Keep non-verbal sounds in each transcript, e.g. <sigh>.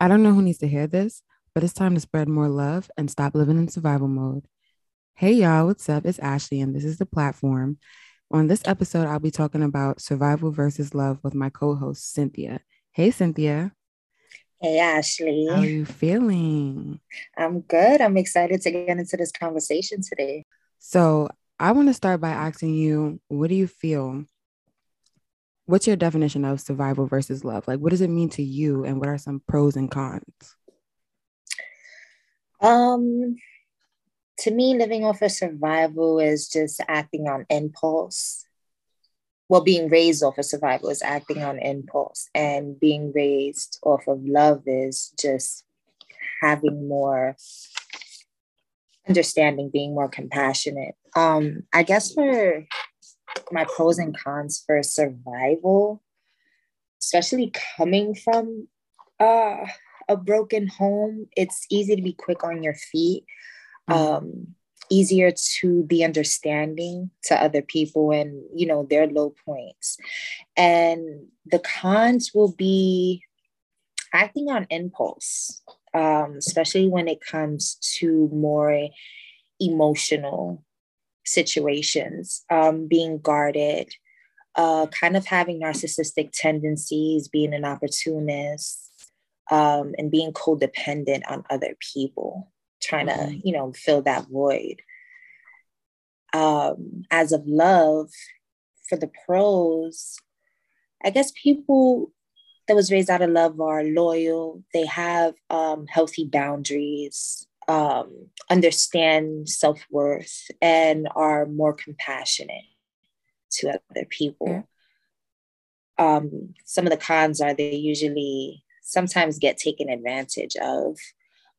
I don't know who needs to hear this, but it's time to spread more love and stop living in survival mode. Hey, y'all, what's up? It's Ashlee, and this is the platform. On this episode, I'll be talking about survival versus love with my co host, Cynthia. Hey, Cynthia. Hey, Ashlee. How are you feeling? I'm good. I'm excited to get into this conversation today. So, I want to start by asking you what do you feel what's your definition of survival versus love? Like, what does it mean to you, and what are some pros and cons? Um, to me, living off of survival is just acting on impulse. Well, being raised off of survival is acting on impulse, and being raised off of love is just having more understanding, being more compassionate. Um, I guess for my pros and cons for survival, especially coming from uh, a broken home. It's easy to be quick on your feet, mm-hmm. um, easier to be understanding to other people and you know their low points. And the cons will be acting on impulse, um, especially when it comes to more emotional situations, um, being guarded, uh, kind of having narcissistic tendencies, being an opportunist, um, and being codependent on other people, trying mm-hmm. to, you know, fill that void. Um, as of love, for the pros, I guess people that was raised out of love are loyal. They have um, healthy boundaries um, understand self worth and are more compassionate to other people. Um, some of the cons are they usually sometimes get taken advantage of.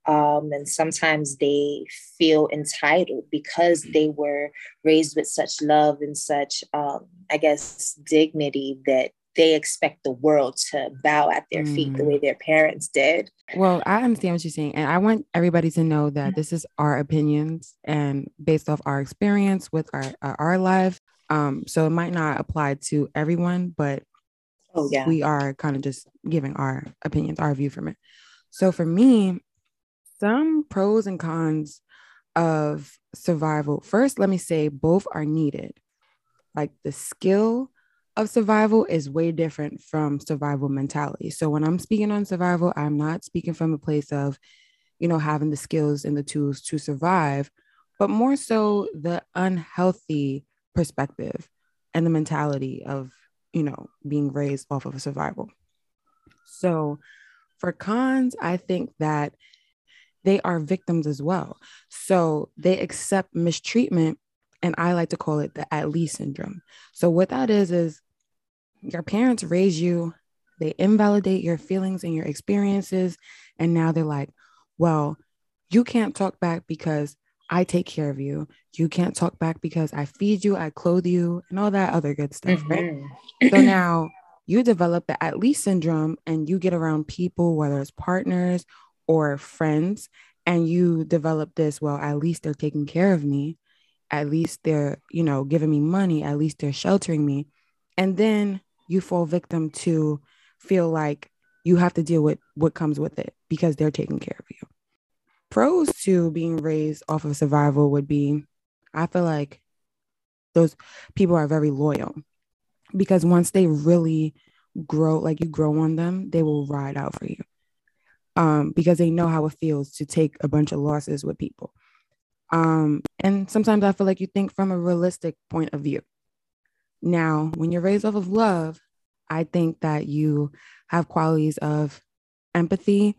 Um, and sometimes they feel entitled because they were raised with such love and such, um, I guess, dignity that they expect the world to bow at their mm. feet the mm. way their parents did. Well, I understand what you're saying. And I want everybody to know that this is our opinions and based off our experience with our, our life. Um, so it might not apply to everyone, but oh, yeah. we are kind of just giving our opinions, our view from it. So for me, some pros and cons of survival. First, let me say both are needed. Like the skill of survival is way different from survival mentality. So when I'm speaking on survival, I'm not speaking from a place of, you know, having the skills and the tools to survive, but more so the unhealthy perspective and the mentality of, you know, being raised off of survival. So for cons, I think that they are victims as well. So they accept mistreatment and I like to call it the at least syndrome. So what that is is your parents raise you, they invalidate your feelings and your experiences. And now they're like, well, you can't talk back because I take care of you. You can't talk back because I feed you, I clothe you, and all that other good stuff, mm-hmm. right? so <clears throat> now you develop the at least syndrome and you get around people, whether it's partners or friends, and you develop this, well, at least they're taking care of me. At least they're, you know, giving me money. At least they're sheltering me. And then you fall victim to feel like you have to deal with what comes with it because they're taking care of you. Pros to being raised off of survival would be I feel like those people are very loyal because once they really grow, like you grow on them, they will ride out for you um, because they know how it feels to take a bunch of losses with people. Um, and sometimes I feel like you think from a realistic point of view. Now, when you're raised off of love, I think that you have qualities of empathy,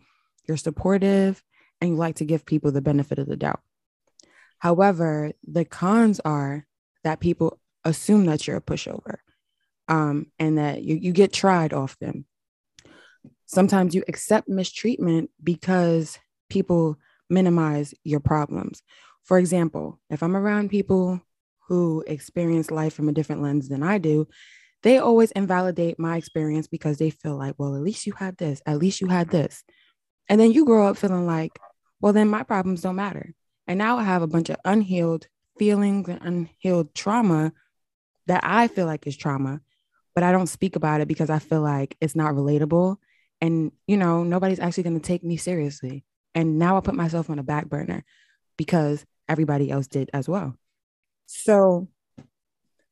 you're supportive, and you like to give people the benefit of the doubt. However, the cons are that people assume that you're a pushover um, and that you, you get tried often. Sometimes you accept mistreatment because people minimize your problems. For example, if I'm around people who experience life from a different lens than I do, they always invalidate my experience because they feel like, well, at least you had this, at least you had this. And then you grow up feeling like, well, then my problems don't matter. And now I have a bunch of unhealed feelings and unhealed trauma that I feel like is trauma, but I don't speak about it because I feel like it's not relatable and you know nobody's actually going to take me seriously and now i put myself on a back burner because everybody else did as well so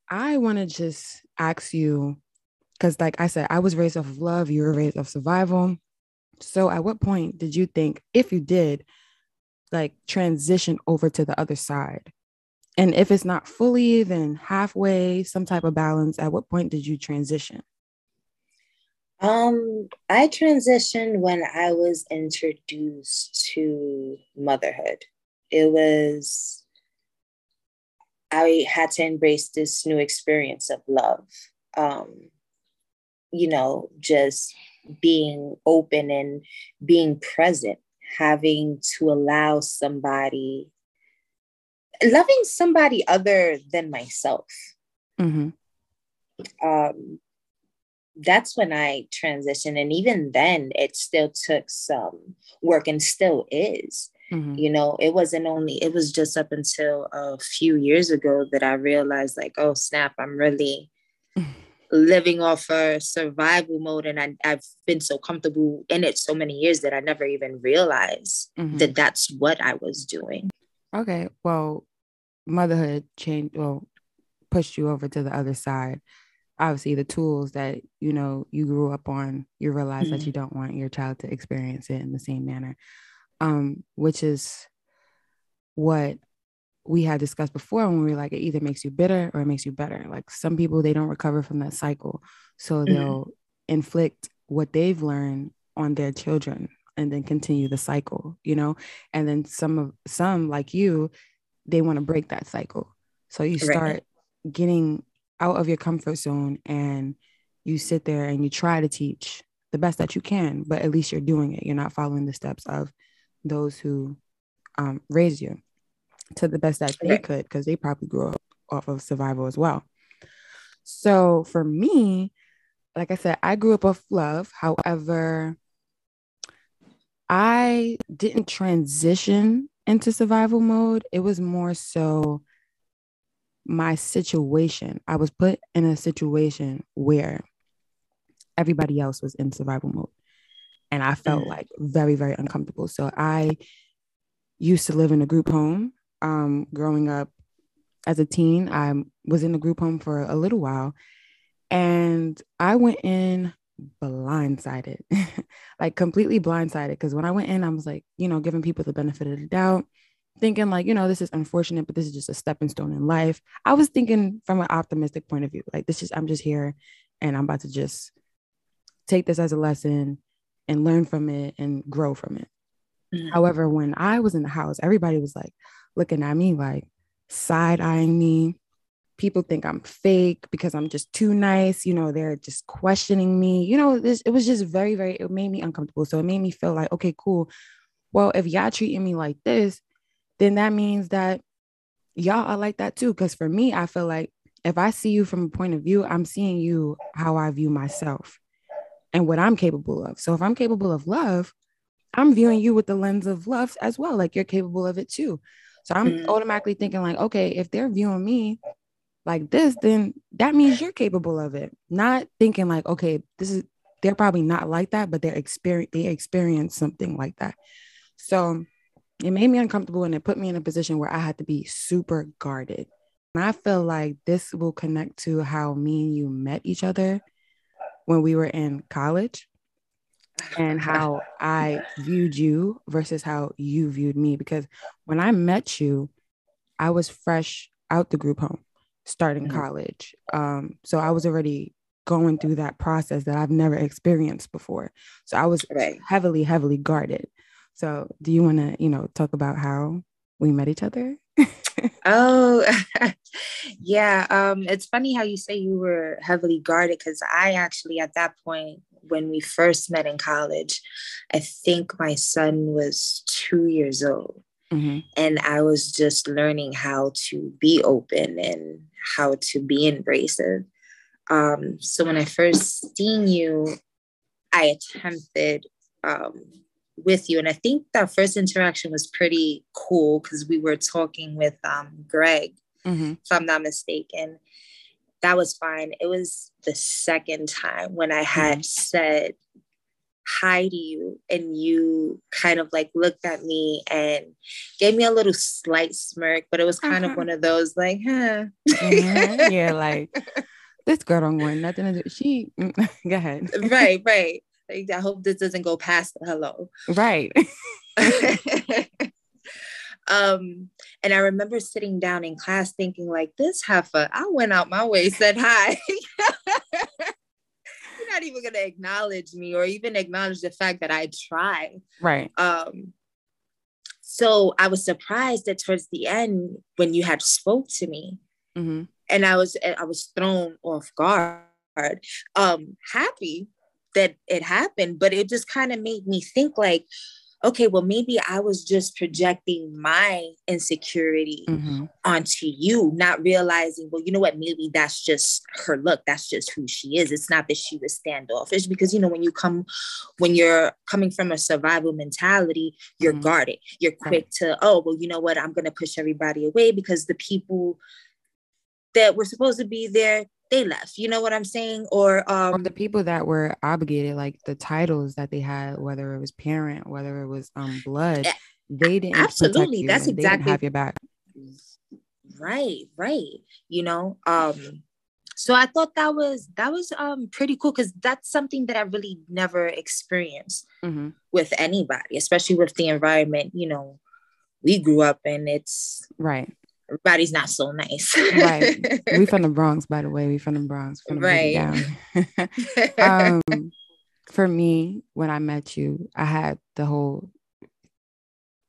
i want to just ask you because like i said i was raised off of love you were raised off survival. So at what point did you think if you did like transition over to the other side? And if it's not fully then halfway some type of balance at what point did you transition? Um, I transitioned when I was introduced to motherhood. It was, I had to embrace this new experience of love. Um, you know, just being open and being present, having to allow somebody, loving somebody other than myself. Mm-hmm. Um, that's when I transitioned. And even then, it still took some work and still is. Mm-hmm. You know, it wasn't only, it was just up until a few years ago that I realized, like, oh, snap, I'm really <laughs> living off a survival mode. And I, I've been so comfortable in it so many years that I never even realized mm-hmm. that that's what I was doing. Okay. Well, motherhood changed, well, pushed you over to the other side obviously the tools that you know you grew up on you realize mm-hmm. that you don't want your child to experience it in the same manner um, which is what we had discussed before when we were like it either makes you bitter or it makes you better like some people they don't recover from that cycle so mm-hmm. they'll inflict what they've learned on their children and then continue the cycle you know and then some of some like you they want to break that cycle so you start right. getting out of your comfort zone and you sit there and you try to teach the best that you can, but at least you're doing it. You're not following the steps of those who um, raised you to the best that they could because they probably grew up off of survival as well. So for me, like I said, I grew up off love. However, I didn't transition into survival mode. It was more so my situation. I was put in a situation where everybody else was in survival mode. And I felt mm. like very, very uncomfortable. So I used to live in a group home. Um, growing up as a teen, I was in a group home for a little while. And I went in blindsided, <laughs> like completely blindsided. Because when I went in, I was like, you know, giving people the benefit of the doubt thinking like, you know, this is unfortunate, but this is just a stepping stone in life. I was thinking from an optimistic point of view, like this is I'm just here and I'm about to just take this as a lesson and learn from it and grow from it. Mm-hmm. However, when I was in the house, everybody was like looking at me like side eyeing me. People think I'm fake because I'm just too nice. You know, they're just questioning me. You know, this it was just very, very, it made me uncomfortable. So it made me feel like, okay, cool. Well, if y'all treating me like this, then that means that y'all are like that too. Because for me, I feel like if I see you from a point of view, I'm seeing you how I view myself and what I'm capable of. So if I'm capable of love, I'm viewing you with the lens of love as well. Like you're capable of it too. So I'm mm-hmm. automatically thinking, like, okay, if they're viewing me like this, then that means you're capable of it. Not thinking like, okay, this is they're probably not like that, but they're experience they experience something like that. So it made me uncomfortable and it put me in a position where I had to be super guarded. And I feel like this will connect to how me and you met each other when we were in college and <laughs> how I viewed you versus how you viewed me. Because when I met you, I was fresh out the group home, starting mm-hmm. college. Um, so I was already going through that process that I've never experienced before. So I was right. heavily, heavily guarded. So, do you want to, you know, talk about how we met each other? <laughs> oh, <laughs> yeah. Um, it's funny how you say you were heavily guarded because I actually, at that point, when we first met in college, I think my son was two years old. Mm-hmm. And I was just learning how to be open and how to be embracive. Um, so when I first seen you, I attempted um, with you. And I think that first interaction was pretty cool because we were talking with um, Greg, mm-hmm. if I'm not mistaken. That was fine. It was the second time when I had mm-hmm. said hi to you and you kind of like looked at me and gave me a little slight smirk but it was kind uh-huh. of one of those like huh mm-hmm. yeah like <laughs> this girl don't want nothing to do she <laughs> go ahead right right like, i hope this doesn't go past the hello right <laughs> <laughs> um and i remember sitting down in class thinking like this heifer i went out my way said hi <laughs> You're not even gonna acknowledge me or even acknowledge the fact that I tried. Right. Um so I was surprised that towards the end when you had spoke to me mm-hmm. and I was I was thrown off guard. Um happy that it happened, but it just kind of made me think like, okay, well, maybe I was just projecting my insecurity mm-hmm. onto you, not realizing, well, you know what, maybe that's just her look. That's just who she is. It's not that she was standoffish because, you know, when you come, when you're coming from a survival mentality, you're mm-hmm. guarded. You're quick to, oh, well, you know what, I'm going to push everybody away because the people that were supposed to be there they left. You know what I'm saying? Or um the people that were obligated, like the titles that they had, whether it was parent, whether it was um blood, they didn't absolutely. That's exactly have your back. Right, right. You know, um, so I thought that was that was um pretty cool because that's something that I really never experienced mm-hmm. with anybody, especially with the environment. You know, we grew up in. It's right everybody's not so nice. right. We from the <laughs> Bronx, by the way. We from the Bronx. From right. <laughs> <laughs> um, for me, when I met you, I had the whole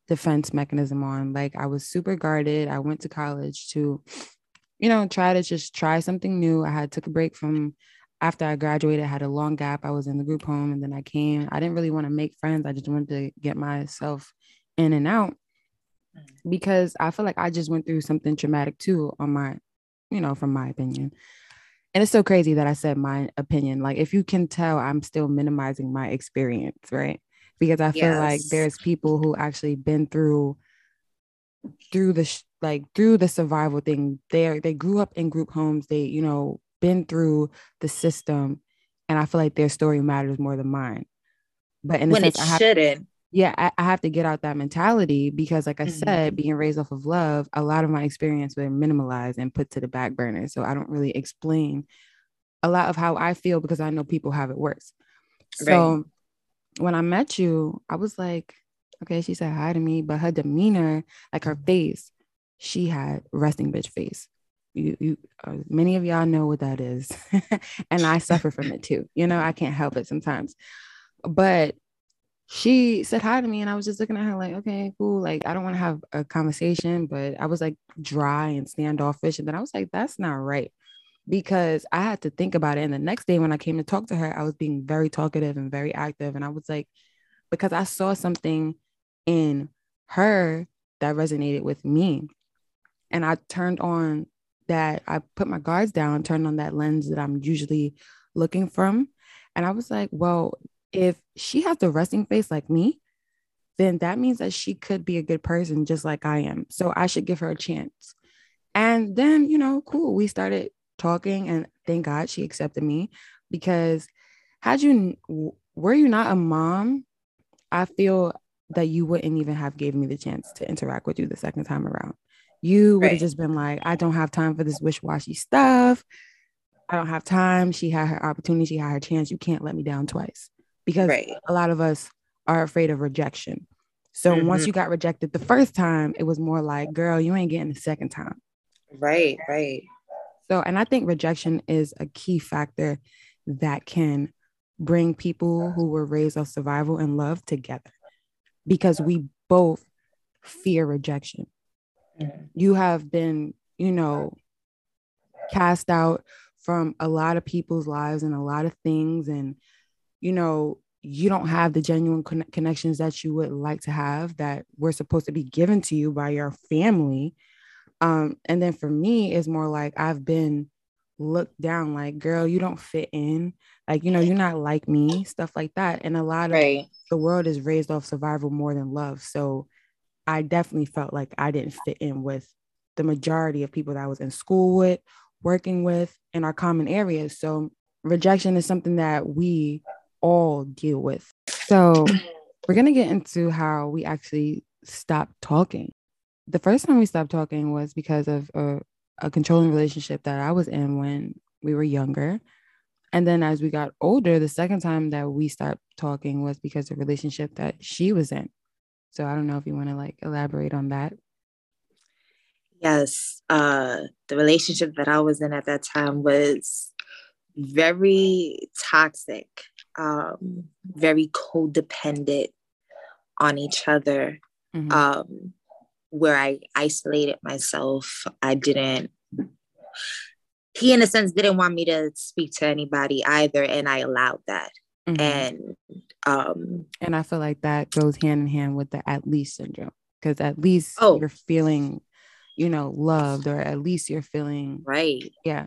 defense mechanism on. Like I was super guarded. I went to college to, you know, try to just try something new. I had took a break from after I graduated, I had a long gap. I was in the group home and then I came. I didn't really want to make friends. I just wanted to get myself in and out Mm. because I feel like I just went through something traumatic too on my, you know, from my opinion. And it's so crazy that I said my opinion. Like, if you can tell, I'm still minimizing my experience, right? Because I feel yes. like there's people who actually been through through the sh- like through the survival thing. They are, they grew up in group homes. They you know been through the system, and I feel like their story matters more than mine. But in when sense, it shouldn't yeah, I, I, have to get out that mentality because, like I mm-hmm. said, being raised off of love, a lot of my experience were minimalized and put to the back burner. So I don't really explain a lot of how I feel because I know people have it worse. So right. when I met you, I was like, okay, she said hi to me, but her demeanor, like her face, she had resting bitch face. You, you, uh, many of y'all know what that is, <laughs> and I suffer from it too. You know, I can't help it sometimes, but she said hi to me and I was just looking at her like, okay, cool. Like, I don't want to have a conversation, but I was like dry and standoffish. And then I was like, that's not right because I had to think about it. And the next day when I came to talk to her, I was being very talkative and very active. And I was like, because I saw something in her that resonated with me. And I turned on that, I put my guards down, turned on that lens that I'm usually looking from. And I was like, well, if she has the resting face like me, then that means that she could be a good person just like I am. So I should give her a chance. And then, you know, cool. We started talking, and thank God she accepted me because had you were you not a mom, I feel that you wouldn't even have gave me the chance to interact with you the second time around. You would have right. just been like, I don't have time for this wish-washy stuff. I don't have time. She had her opportunity, she had her chance. You can't let me down twice because right. a lot of us are afraid of rejection. So mm-hmm. once you got rejected the first time, it was more like, girl, you ain't getting the second time. Right, right. So, and I think rejection is a key factor that can bring people who were raised on survival and love together because we both fear rejection. Mm-hmm. You have been, you know, cast out from a lot of people's lives and a lot of things and you know, you don't have the genuine con- connections that you would like to have that were supposed to be given to you by your family. Um, and then for me, it's more like I've been looked down, like, girl, you don't fit in. Like, you know, you're not like me, stuff like that. And a lot of right. the world is raised off survival more than love. So I definitely felt like I didn't fit in with the majority of people that I was in school with, working with, in our common areas. So rejection is something that we all deal with. So we're gonna get into how we actually stopped talking. The first time we stopped talking was because of a, a controlling relationship that I was in when we were younger. And then as we got older, the second time that we stopped talking was because of a relationship that she was in. So I don't know if you want to like elaborate on that. Yes. Uh the relationship that I was in at that time was very toxic, um, very codependent on each other. Mm-hmm. Um, where I isolated myself. I didn't he in a sense didn't want me to speak to anybody either and i allowed that mm-hmm. and um and i feel like that goes hand in hand with the at least syndrome because at least oh. you're feeling you know loved or at least you're feeling right yeah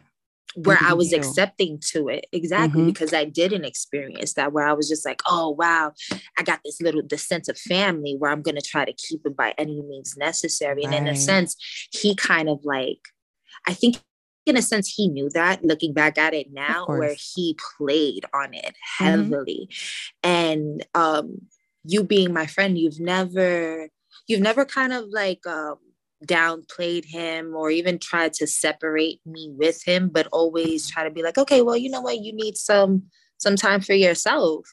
where I was accepting to it exactly mm-hmm. because I didn't experience that where I was just like, oh wow, I got this little the sense of family where I'm gonna try to keep it by any means necessary. Right. And in a sense, he kind of like, I think in a sense he knew that looking back at it now where he played on it mm-hmm. heavily mm-hmm. and um you being my friend you've never you've never kind of like um downplayed him or even tried to separate me with him but always try to be like okay well you know what you need some some time for yourself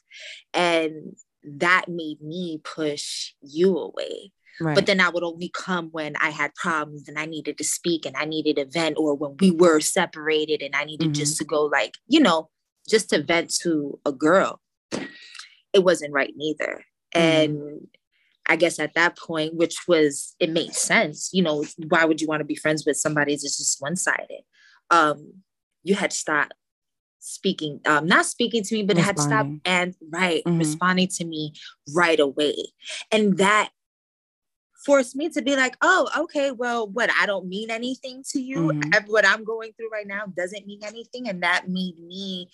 and that made me push you away Right. But then I would only come when I had problems and I needed to speak and I needed a vent, or when we were separated and I needed mm-hmm. just to go, like, you know, just to vent to a girl. It wasn't right neither. Mm-hmm. And I guess at that point, which was, it made sense, you know, why would you want to be friends with somebody that's just one sided? Um, you had to stop speaking, um, not speaking to me, but had to stop and right, mm-hmm. responding to me right away. And that forced me to be like, oh, okay, well, what I don't mean anything to you. Mm-hmm. What I'm going through right now doesn't mean anything. And that made me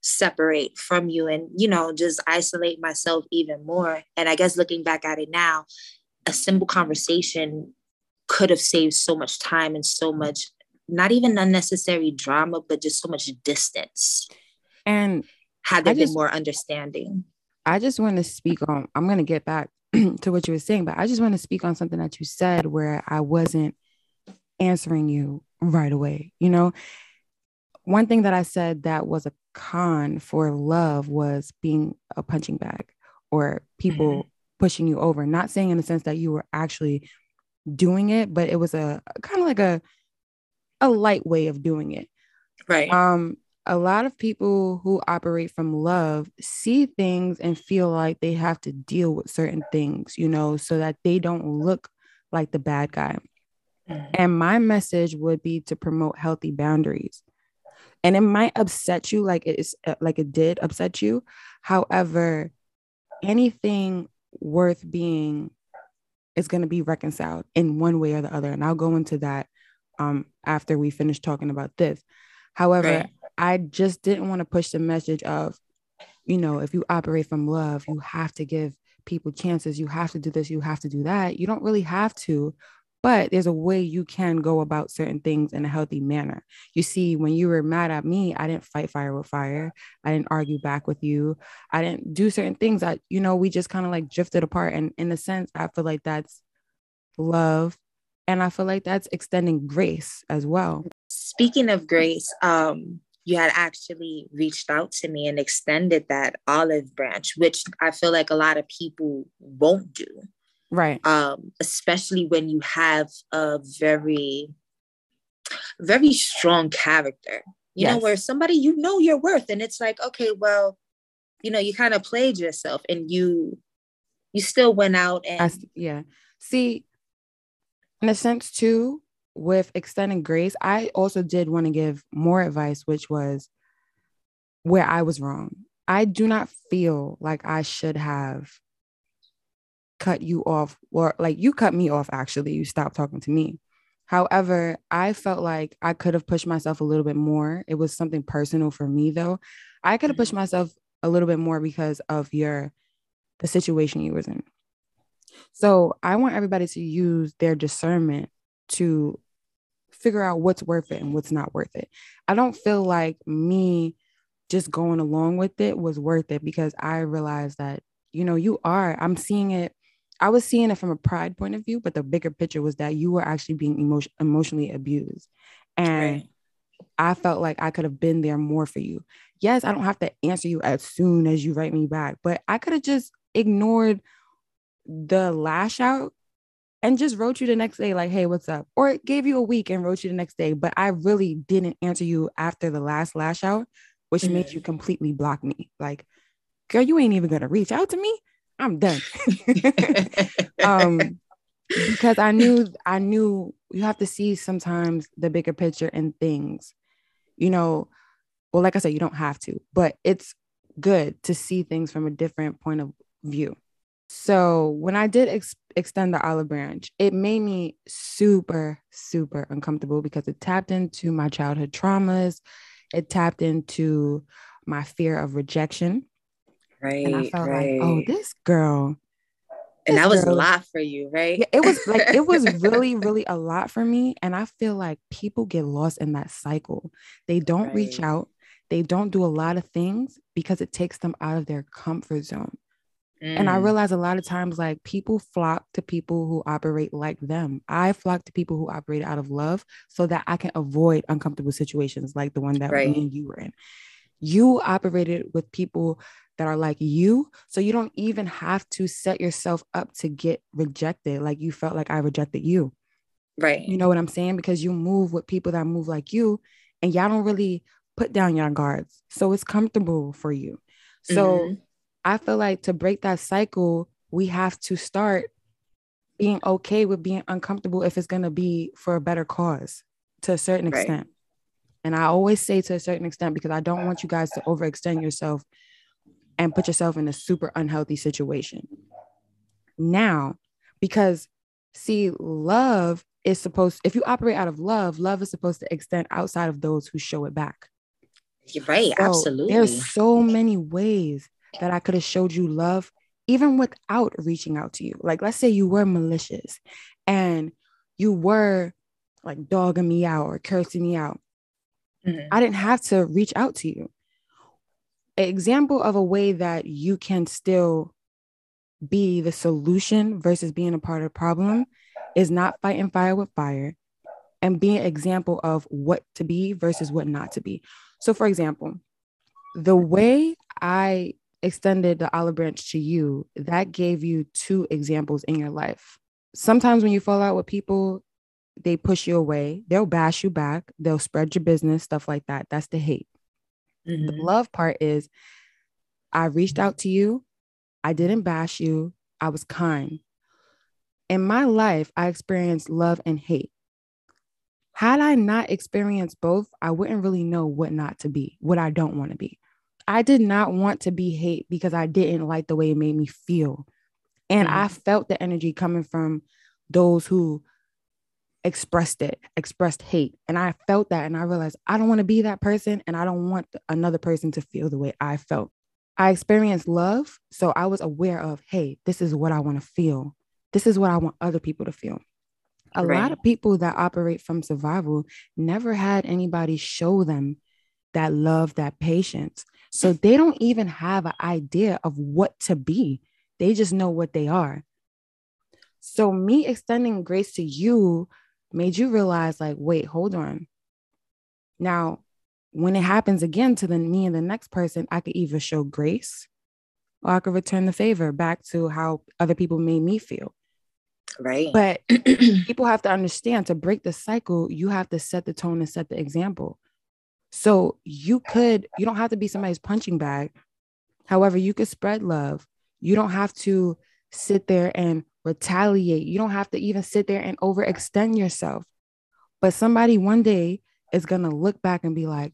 separate from you and, you know, just isolate myself even more. And I guess looking back at it now, a simple conversation could have saved so much time and so much, not even unnecessary drama, but just so much distance. And had there just, been more understanding. I just want to speak on, I'm going to get back <clears throat> to what you were saying, but I just want to speak on something that you said where I wasn't answering you right away. You know, one thing that I said that was a con for love was being a punching bag or people mm-hmm. pushing you over. Not saying in the sense that you were actually doing it, but it was a kind of like a a light way of doing it. Right. Um a lot of people who operate from love see things and feel like they have to deal with certain things, you know, so that they don't look like the bad guy. Mm-hmm. And my message would be to promote healthy boundaries. And it might upset you like it's uh, like it did upset you. However, anything worth being is going to be reconciled in one way or the other. And I'll go into that um, after we finish talking about this. However, right. I just didn't want to push the message of, you know, if you operate from love, you have to give people chances. You have to do this, you have to do that. You don't really have to, but there's a way you can go about certain things in a healthy manner. You see, when you were mad at me, I didn't fight fire with fire. I didn't argue back with you. I didn't do certain things that, you know, we just kind of like drifted apart. And in a sense, I feel like that's love. And I feel like that's extending grace as well. Speaking of grace, um, you had actually reached out to me and extended that olive branch, which I feel like a lot of people won't do. Right. Um, especially when you have a very, very strong character, you yes. know, where somebody you know your worth. And it's like, okay, well, you know, you kind of played yourself and you you still went out and I, yeah. See, in a sense too, with extending grace, I also did want to give more advice, which was where I was wrong. I do not feel like I should have cut you off, or like you cut me off, actually. You stopped talking to me. However, I felt like I could have pushed myself a little bit more. It was something personal for me, though. I could have pushed mm-hmm. myself a little bit more because of your the situation you was in. So I want everybody to use their discernment to figure out what's worth it and what's not worth it. I don't feel like me just going along with it was worth it because I realized that you know, you are. I'm seeing it. I was seeing it from a pride point of view, but the bigger picture was that you were actually being emotion, emotionally abused. And right. I felt like I could have been there more for you. Yes, I don't have to answer you as soon as you write me back, but I could have just ignored the lash out and just wrote you the next day, like, hey, what's up? Or gave you a week and wrote you the next day. But I really didn't answer you after the last lash out, which mm-hmm. made you completely block me. Like, girl, you ain't even gonna reach out to me. I'm done. <laughs> um, because I knew I knew you have to see sometimes the bigger picture in things. You know, well, like I said, you don't have to, but it's good to see things from a different point of view. So when I did ex- extend the olive branch, it made me super, super uncomfortable because it tapped into my childhood traumas. It tapped into my fear of rejection. Right. And I felt right. like, oh, this girl. And that was girl, a lot for you, right? Yeah, it was like it was <laughs> really, really a lot for me. And I feel like people get lost in that cycle. They don't right. reach out, they don't do a lot of things because it takes them out of their comfort zone. Mm. And I mm. realize a lot of times, like people flock to people who operate like them. I flock to people who operate out of love so that I can avoid uncomfortable situations like the one that right. me and you were in. You operated with people that are like you. So you don't even have to set yourself up to get rejected. Like you felt like I rejected you. Right. You know what I'm saying? Because you move with people that move like you and y'all don't really put down your guards. So it's comfortable for you. So mm-hmm. I feel like to break that cycle, we have to start being okay with being uncomfortable if it's going to be for a better cause to a certain extent. Right. And I always say to a certain extent because I don't want you guys to overextend yourself and put yourself in a super unhealthy situation. Now, because see, love is supposed, if you operate out of love, love is supposed to extend outside of those who show it back. You're right. So absolutely. There's so many ways that I could have showed you love even without reaching out to you. Like, let's say you were malicious and you were like dogging me out or cursing me out. Mm-hmm. I didn't have to reach out to you. An example of a way that you can still be the solution versus being a part of the problem is not fighting fire with fire and being an example of what to be versus what not to be. So, for example, the way I extended the olive branch to you, that gave you two examples in your life. Sometimes when you fall out with people, they push you away, they'll bash you back, they'll spread your business, stuff like that. That's the hate. Mm-hmm. The love part is I reached out to you, I didn't bash you, I was kind. In my life, I experienced love and hate. Had I not experienced both, I wouldn't really know what not to be, what I don't want to be. I did not want to be hate because I didn't like the way it made me feel. And mm-hmm. I felt the energy coming from those who expressed it, expressed hate. And I felt that and I realized I don't want to be that person and I don't want another person to feel the way I felt. I experienced love. So I was aware of, hey, this is what I want to feel. This is what I want other people to feel. A right. lot of people that operate from survival never had anybody show them that love, that patience. So mm. they don't even have an idea of what to be. They just know what they are. So me extending grace to you made you realize like, wait, hold on. Now, when it happens again to the me and the next person, I could either show grace or I could return the favor back to how other people made me feel. Right. But <clears throat> people have to understand to break the cycle, you have to set the tone and set the example. So you could, you don't have to be somebody's punching bag. However, you could spread love. You don't have to sit there and retaliate. You don't have to even sit there and overextend yourself. But somebody one day is going to look back and be like,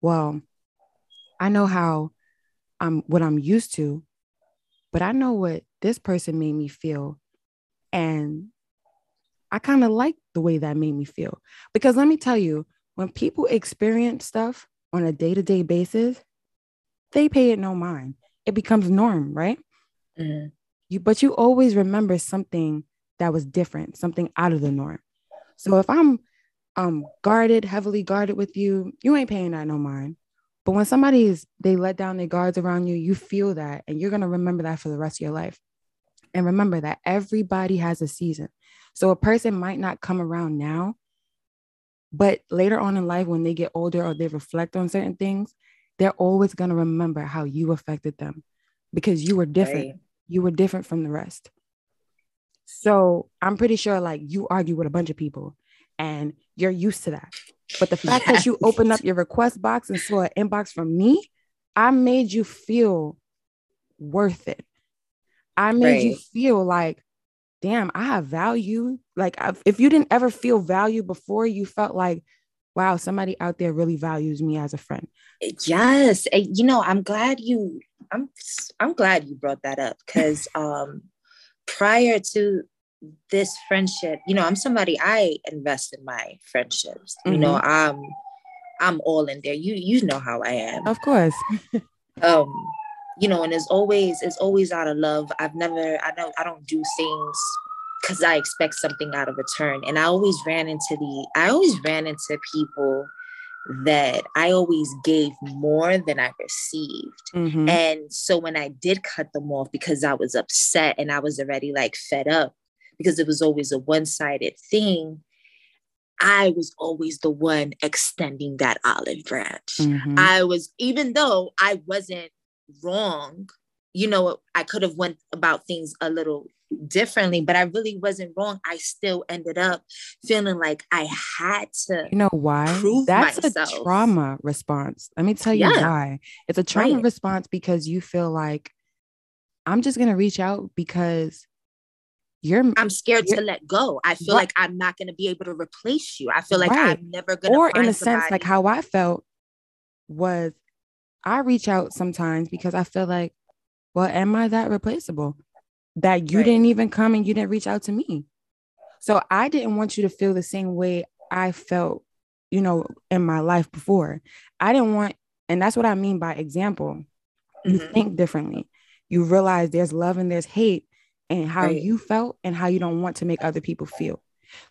well, I know how I'm what I'm used to, but I know what this person made me feel. And I kind of like the way that made me feel. Because let me tell you, when people experience stuff on a day to day basis, they pay it no mind. It becomes norm, right? Mm-hmm. You, but you always remember something that was different, something out of the norm. So if I'm um guarded, heavily guarded with you, you ain't paying that no mind. But when somebody's they let down their guards around you, you feel that and you're going to remember that for the rest of your life. And remember that everybody has a season. So a person might not come around now, but later on in life when they get older or they reflect on certain things, they're always going to remember how you affected them because you were different. Right. You were different from the rest. So I'm pretty sure like you argue with a bunch of people and you're used to that. But the fact yes. that you opened up your request box and saw an inbox from me, I made you feel worth it. I made right. you feel like, damn, I have value. Like, I've, if you didn't ever feel value before, you felt like, wow, somebody out there really values me as a friend. Yes, you know, I'm glad you. I'm I'm glad you brought that up because <laughs> um, prior to this friendship, you know, I'm somebody I invest in my friendships. Mm-hmm. You know, mm-hmm. I'm I'm all in there. You you know how I am. Of course. <laughs> um, you know, and it's always it's always out of love. I've never I don't I don't do things because I expect something out of return. And I always ran into the I always ran into people that I always gave more than I received. Mm-hmm. And so when I did cut them off because I was upset and I was already like fed up, because it was always a one sided thing, I was always the one extending that olive branch. Mm-hmm. I was, even though I wasn't wrong, you know, I could have went about things a little differently, but I really wasn't wrong. I still ended up feeling like I had to. You know why? That's myself. a trauma response. Let me tell you yeah. why. It's a trauma right. response because you feel like I'm just gonna reach out because you're i'm scared to let go i feel right. like i'm not going to be able to replace you i feel like right. i'm never going to or in a somebody. sense like how i felt was i reach out sometimes because i feel like well am i that replaceable that you right. didn't even come and you didn't reach out to me so i didn't want you to feel the same way i felt you know in my life before i didn't want and that's what i mean by example you mm-hmm. think differently you realize there's love and there's hate and how right. you felt and how you don't want to make other people feel.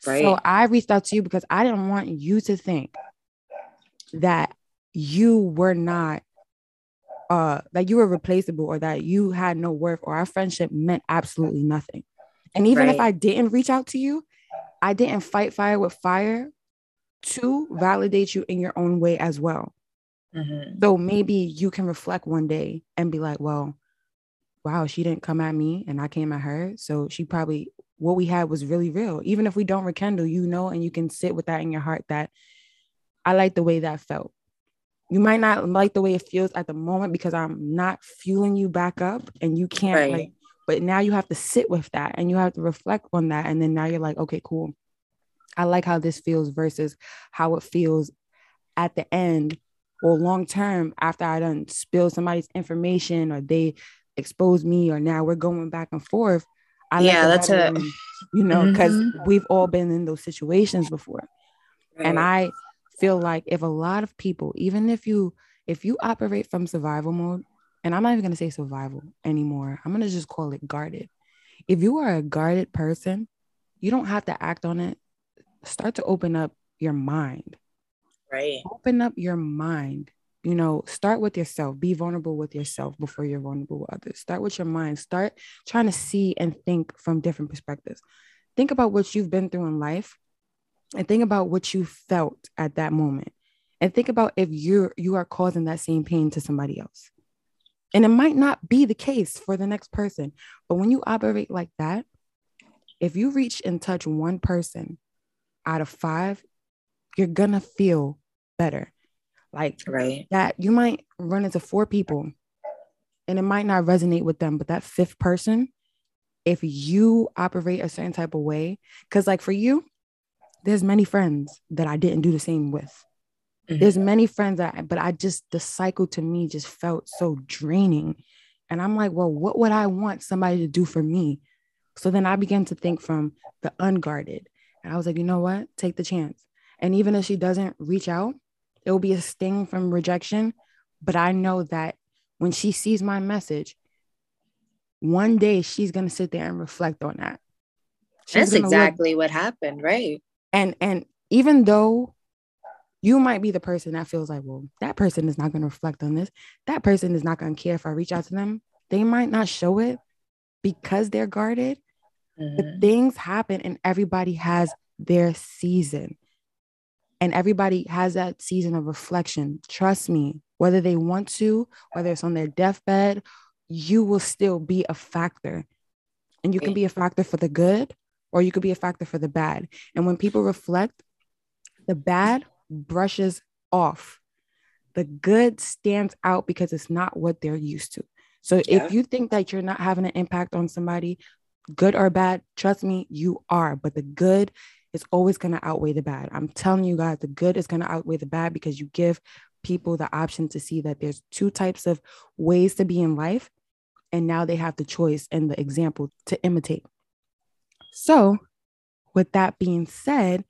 Right. So I reached out to you because I didn't want you to think that you were not uh that you were replaceable or that you had no worth or our friendship meant absolutely nothing. And even right. if I didn't reach out to you, I didn't fight fire with fire to validate you in your own way as well. Mm-hmm. So maybe you can reflect one day and be like, well, wow, she didn't come at me and I came at her. So she probably, what we had was really real. Even if we don't rekindle, you know, and you can sit with that in your heart that I like the way that felt. You might not like the way it feels at the moment because I'm not fueling you back up and you can't right. like, but now you have to sit with that and you have to reflect on that. And then now you're like, okay, cool. I like how this feels versus how it feels at the end or long term after I done spill somebody's information or they expose me or now we're going back and forth. I yeah, that's it. you know, because mm-hmm. we've all been in those situations before. Right. And I feel like if a lot of people, even if you if you operate from survival mode, and I'm not even gonna say survival anymore, I'm gonna just call it guarded. If you are a guarded person, you don't have to act on it. Start to open up your mind. Right. Open up your mind you know start with yourself be vulnerable with yourself before you're vulnerable with others start with your mind start trying to see and think from different perspectives think about what you've been through in life and think about what you felt at that moment. And think about if you're you are causing that same pain to somebody else. And it might not be the case for the next person. But when you operate like that if you reach and touch one person out of five you're gonna feel better. Like right. that you might run into four people and it might not resonate with them, but that fifth person, if you operate a certain type of way, because like for you, there's many friends that I didn't do the same with. Mm-hmm. There's many friends that, I, but I just the cycle to me just felt so draining. And I'm like, well, what would I want somebody to do for me? So then I began to think from the unguarded. And I was like, you know what? Take the chance. And even if she doesn't reach out, it will be a sting from rejection. But I know that when she sees my message, one day she's gonna sit there and reflect on that. She's That's exactly look, what happened, right? And and even though you might be the person that feels like, well, that person is not going to reflect on this. That person is not going to care if I reach out to them. They might not show it because they're guarded. Mm-hmm. But things happen and everybody has their season. And everybody has that season of reflection. Trust me, whether they want to, whether it's on their deathbed, you will still be a factor. And you can be a factor for the good or you could be a factor for the bad. And when people reflect, the bad brushes off. The good stands out because it's not what they're used to. So yeah. if you think that you're not having an impact on somebody, good or bad, trust me, you are. But the good is always going to outweigh the bad. I'm telling you guys, the good is going to outweigh the bad because you give people the option to see that there's two types of ways to be in life. And now they have the choice and the example to imitate. So, with that being said,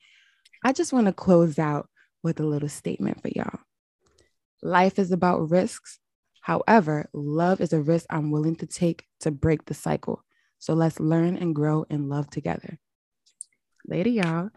I just want to close out with a little statement for y'all. Life is about risks. However, love is a risk I'm willing to take to break the cycle. So let's learn and grow and love together. Later, y'all.